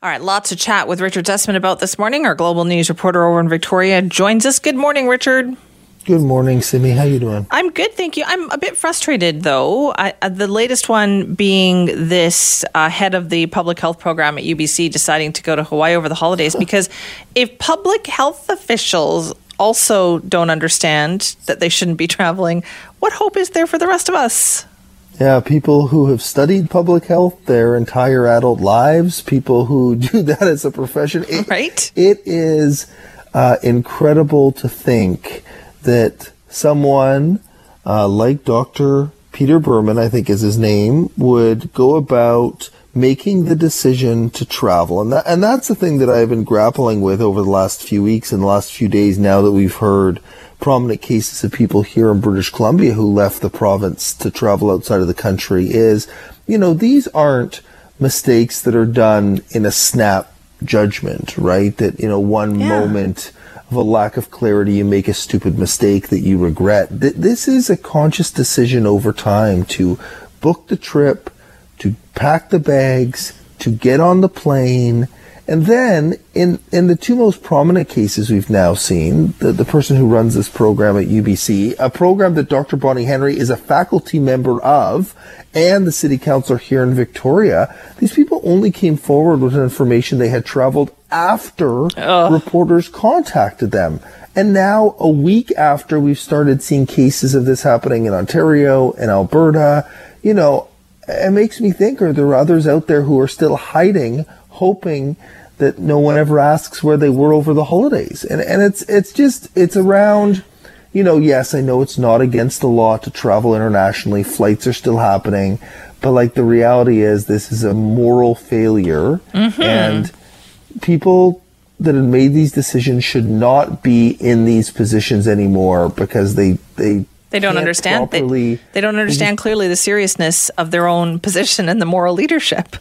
All right, lots of chat with Richard Zussman about this morning. Our global news reporter over in Victoria joins us. Good morning, Richard. Good morning, Simi. How you doing? I'm good, thank you. I'm a bit frustrated, though. I, uh, the latest one being this uh, head of the public health program at UBC deciding to go to Hawaii over the holidays. because if public health officials also don't understand that they shouldn't be traveling, what hope is there for the rest of us? Yeah, people who have studied public health their entire adult lives, people who do that as a profession. It, right. It is uh, incredible to think that someone uh, like Dr. Peter Berman, I think is his name, would go about making the decision to travel. And that, and that's the thing that I've been grappling with over the last few weeks and the last few days now that we've heard prominent cases of people here in British Columbia who left the province to travel outside of the country is, you know, these aren't mistakes that are done in a snap judgment, right? That, you know, one yeah. moment of a lack of clarity, you make a stupid mistake that you regret. This is a conscious decision over time to book the trip, to pack the bags, to get on the plane, and then in, in the two most prominent cases we've now seen, the, the person who runs this program at UBC, a program that Dr. Bonnie Henry is a faculty member of, and the city councilor here in Victoria, these people only came forward with information they had traveled after Ugh. reporters contacted them. And now, a week after we've started seeing cases of this happening in Ontario and Alberta, you know, it makes me think are there others out there who are still hiding, hoping that no one ever asks where they were over the holidays. And and it's it's just it's around you know, yes, I know it's not against the law to travel internationally. Flights are still happening, but like the reality is this is a moral failure mm-hmm. and people that have made these decisions should not be in these positions anymore because they they they don't understand properly, they, they don't understand clearly the seriousness of their own position and the moral leadership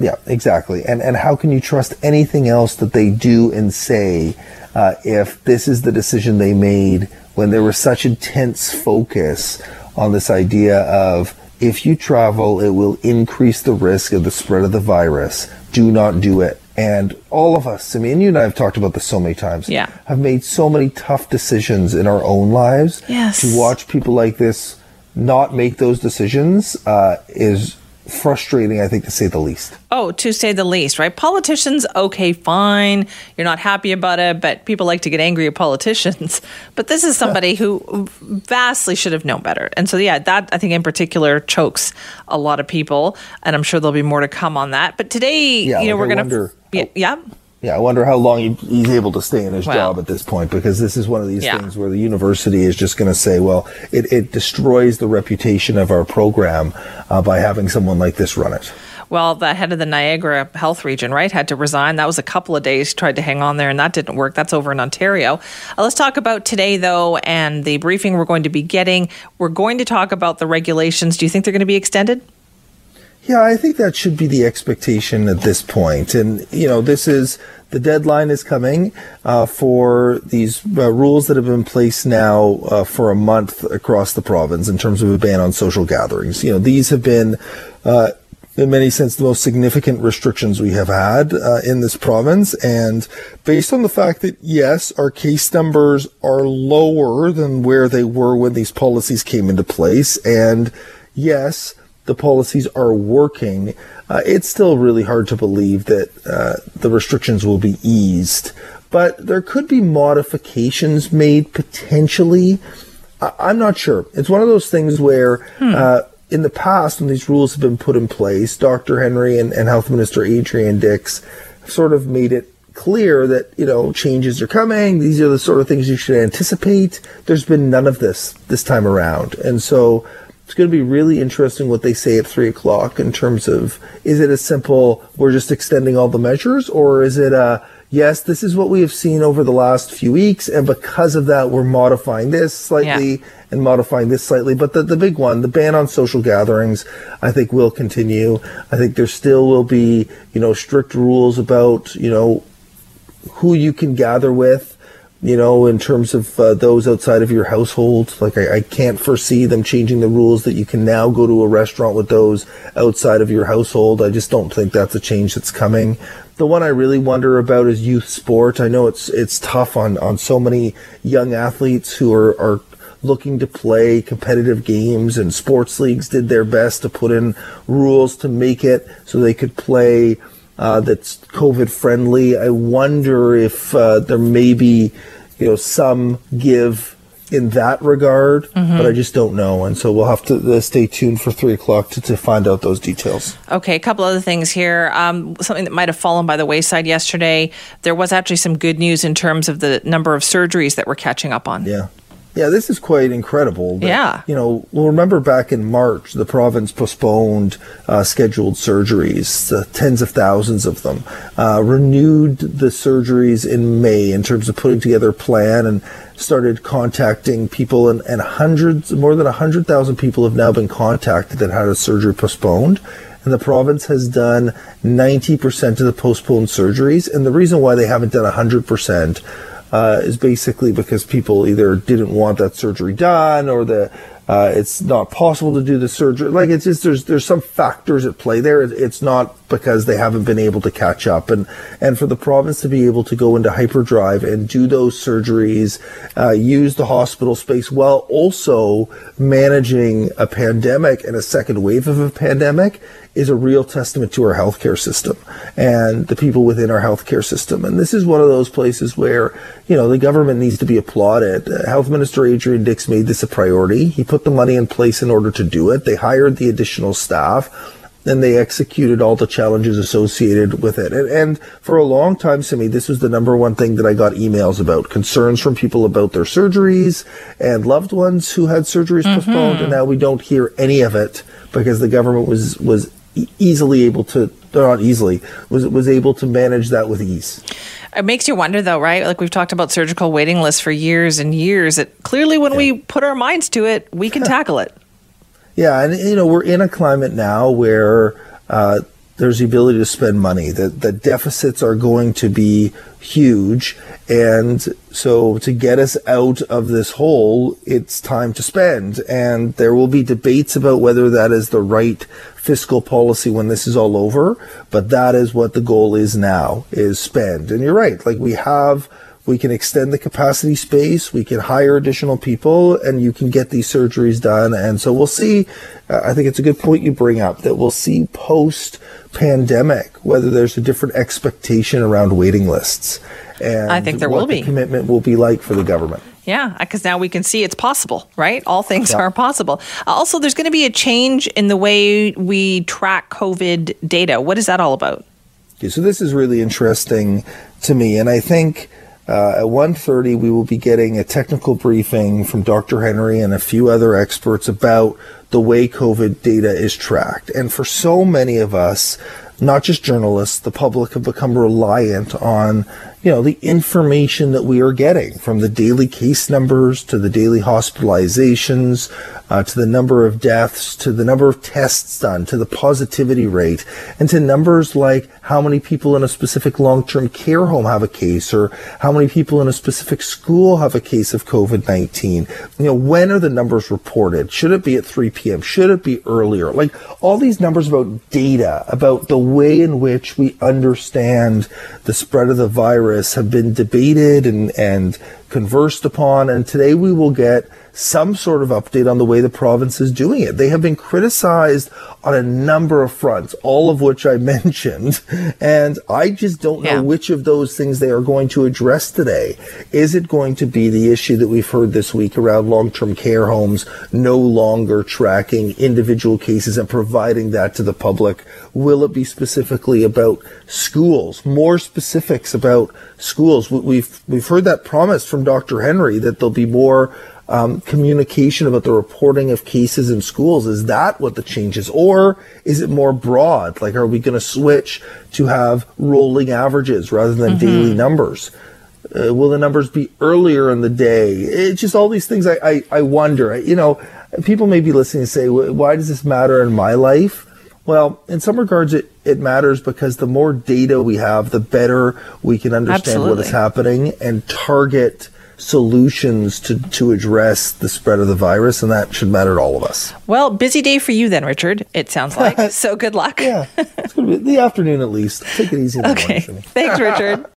yeah, exactly. And and how can you trust anything else that they do and say uh, if this is the decision they made when there was such intense focus on this idea of if you travel, it will increase the risk of the spread of the virus. Do not do it. And all of us, I mean, you and I have talked about this so many times. Yeah. Have made so many tough decisions in our own lives. Yes. To watch people like this not make those decisions uh, is frustrating, I think, to say the least. Oh, to say the least, right? Politicians, okay, fine. You're not happy about it, but people like to get angry at politicians. But this is somebody who vastly should have known better. And so, yeah, that I think in particular chokes a lot of people. And I'm sure there'll be more to come on that. But today, yeah, you know, like we're going to. Yeah, yeah. Yeah, I wonder how long he's able to stay in his well, job at this point because this is one of these yeah. things where the university is just going to say, well, it, it destroys the reputation of our program uh, by having someone like this run it. Well, the head of the Niagara Health Region, right, had to resign. That was a couple of days, tried to hang on there, and that didn't work. That's over in Ontario. Uh, let's talk about today, though, and the briefing we're going to be getting. We're going to talk about the regulations. Do you think they're going to be extended? Yeah, I think that should be the expectation at this point. And, you know, this is the deadline is coming uh, for these uh, rules that have been placed now uh, for a month across the province in terms of a ban on social gatherings. You know, these have been, uh, in many sense, the most significant restrictions we have had uh, in this province. And based on the fact that, yes, our case numbers are lower than where they were when these policies came into place. And yes, the policies are working, uh, it's still really hard to believe that uh, the restrictions will be eased. But there could be modifications made potentially. I- am not sure. It's one of those things where. Hmm. Uh, in the past, when these rules have been put in place, Dr. Henry and, and Health Minister Adrian Dix sort of made it clear that you know changes are coming. These are the sort of things you should anticipate. There's been none of this this time around, and so it's going to be really interesting what they say at three o'clock in terms of is it a simple we're just extending all the measures or is it a yes this is what we have seen over the last few weeks and because of that we're modifying this slightly yeah. and modifying this slightly but the, the big one the ban on social gatherings i think will continue i think there still will be you know strict rules about you know who you can gather with you know, in terms of uh, those outside of your household. Like, I, I, can't foresee them changing the rules that you can now go to a restaurant with those outside of your household. I just don't think that's a change that's coming. the one I really wonder about is youth sport. I know it's it's tough on on so many young athletes who are are looking to play competitive games and sports leagues did their best to put in rules to make it so they could play uh, that's COVID friendly. I wonder if uh, there may be, you know, some give in that regard, mm-hmm. but I just don't know. And so we'll have to uh, stay tuned for three o'clock to, to find out those details. Okay, a couple other things here. Um, something that might have fallen by the wayside yesterday. There was actually some good news in terms of the number of surgeries that we're catching up on. Yeah. Yeah, this is quite incredible. But, yeah. You know, well, remember back in March, the province postponed uh, scheduled surgeries, uh, tens of thousands of them, uh, renewed the surgeries in May in terms of putting together a plan and started contacting people, and, and hundreds, more than 100,000 people have now been contacted that had a surgery postponed. And the province has done 90% of the postponed surgeries. And the reason why they haven't done 100% uh, is basically because people either didn't want that surgery done or the uh, it's not possible to do the surgery. Like it's just there's there's some factors at play there. It's not because they haven't been able to catch up, and and for the province to be able to go into hyperdrive and do those surgeries, uh, use the hospital space while also managing a pandemic and a second wave of a pandemic is a real testament to our healthcare system and the people within our healthcare system. And this is one of those places where, you know, the government needs to be applauded. Uh, Health Minister Adrian Dix made this a priority. He put the money in place in order to do it. They hired the additional staff and they executed all the challenges associated with it. And, and, for a long time, Simi, this was the number one thing that I got emails about concerns from people about their surgeries and loved ones who had surgeries mm-hmm. postponed. And now we don't hear any of it because the government was, was easily able to, not easily, was, was able to manage that with ease. It makes you wonder, though, right? Like we've talked about surgical waiting lists for years and years. That clearly, when yeah. we put our minds to it, we can tackle it. Yeah, and you know we're in a climate now where uh, there's the ability to spend money. The, the deficits are going to be huge. And so to get us out of this hole, it's time to spend. And there will be debates about whether that is the right fiscal policy when this is all over. But that is what the goal is now, is spend. And you're right. Like we have we can extend the capacity space, we can hire additional people, and you can get these surgeries done. And so we'll see. Uh, I think it's a good point you bring up that we'll see post pandemic whether there's a different expectation around waiting lists. And I think there will be. Commitment will be like for the government. Yeah, because now we can see it's possible, right? All things yeah. are possible. Also, there's going to be a change in the way we track COVID data. What is that all about? Okay, so this is really interesting to me, and I think uh, at 1.30, we will be getting a technical briefing from Dr. Henry and a few other experts about the way COVID data is tracked. And for so many of us, not just journalists, the public have become reliant on you know, the information that we are getting from the daily case numbers to the daily hospitalizations, uh, to the number of deaths, to the number of tests done, to the positivity rate, and to numbers like how many people in a specific long-term care home have a case, or how many people in a specific school have a case of COVID-19. You know, when are the numbers reported? Should it be at 3 p.m.? Should it be earlier? Like all these numbers about data, about the way in which we understand the spread of the virus have been debated and, and conversed upon, and today we will get some sort of update on the way the province is doing it. They have been criticized on a number of fronts, all of which I mentioned, and I just don't know which of those things they are going to address today. Is it going to be the issue that we've heard this week around long-term care homes no longer tracking individual cases and providing that to the public? Will it be specifically about schools? More specifics about schools. We've we've heard that promise from Dr. Henry that there'll be more um, communication about the reporting of cases in schools. Is that what the change is? Or is it more broad? Like, are we going to switch to have rolling averages rather than mm-hmm. daily numbers? Uh, will the numbers be earlier in the day? It's just all these things I, I, I wonder. You know, people may be listening and say, why does this matter in my life? Well, in some regards, it, it matters because the more data we have, the better we can understand Absolutely. what is happening and target solutions to, to address the spread of the virus, and that should matter to all of us. Well, busy day for you then, Richard, it sounds like. so good luck. Yeah, it's going to be the afternoon at least. Take it easy Okay. morning. Thanks, Richard.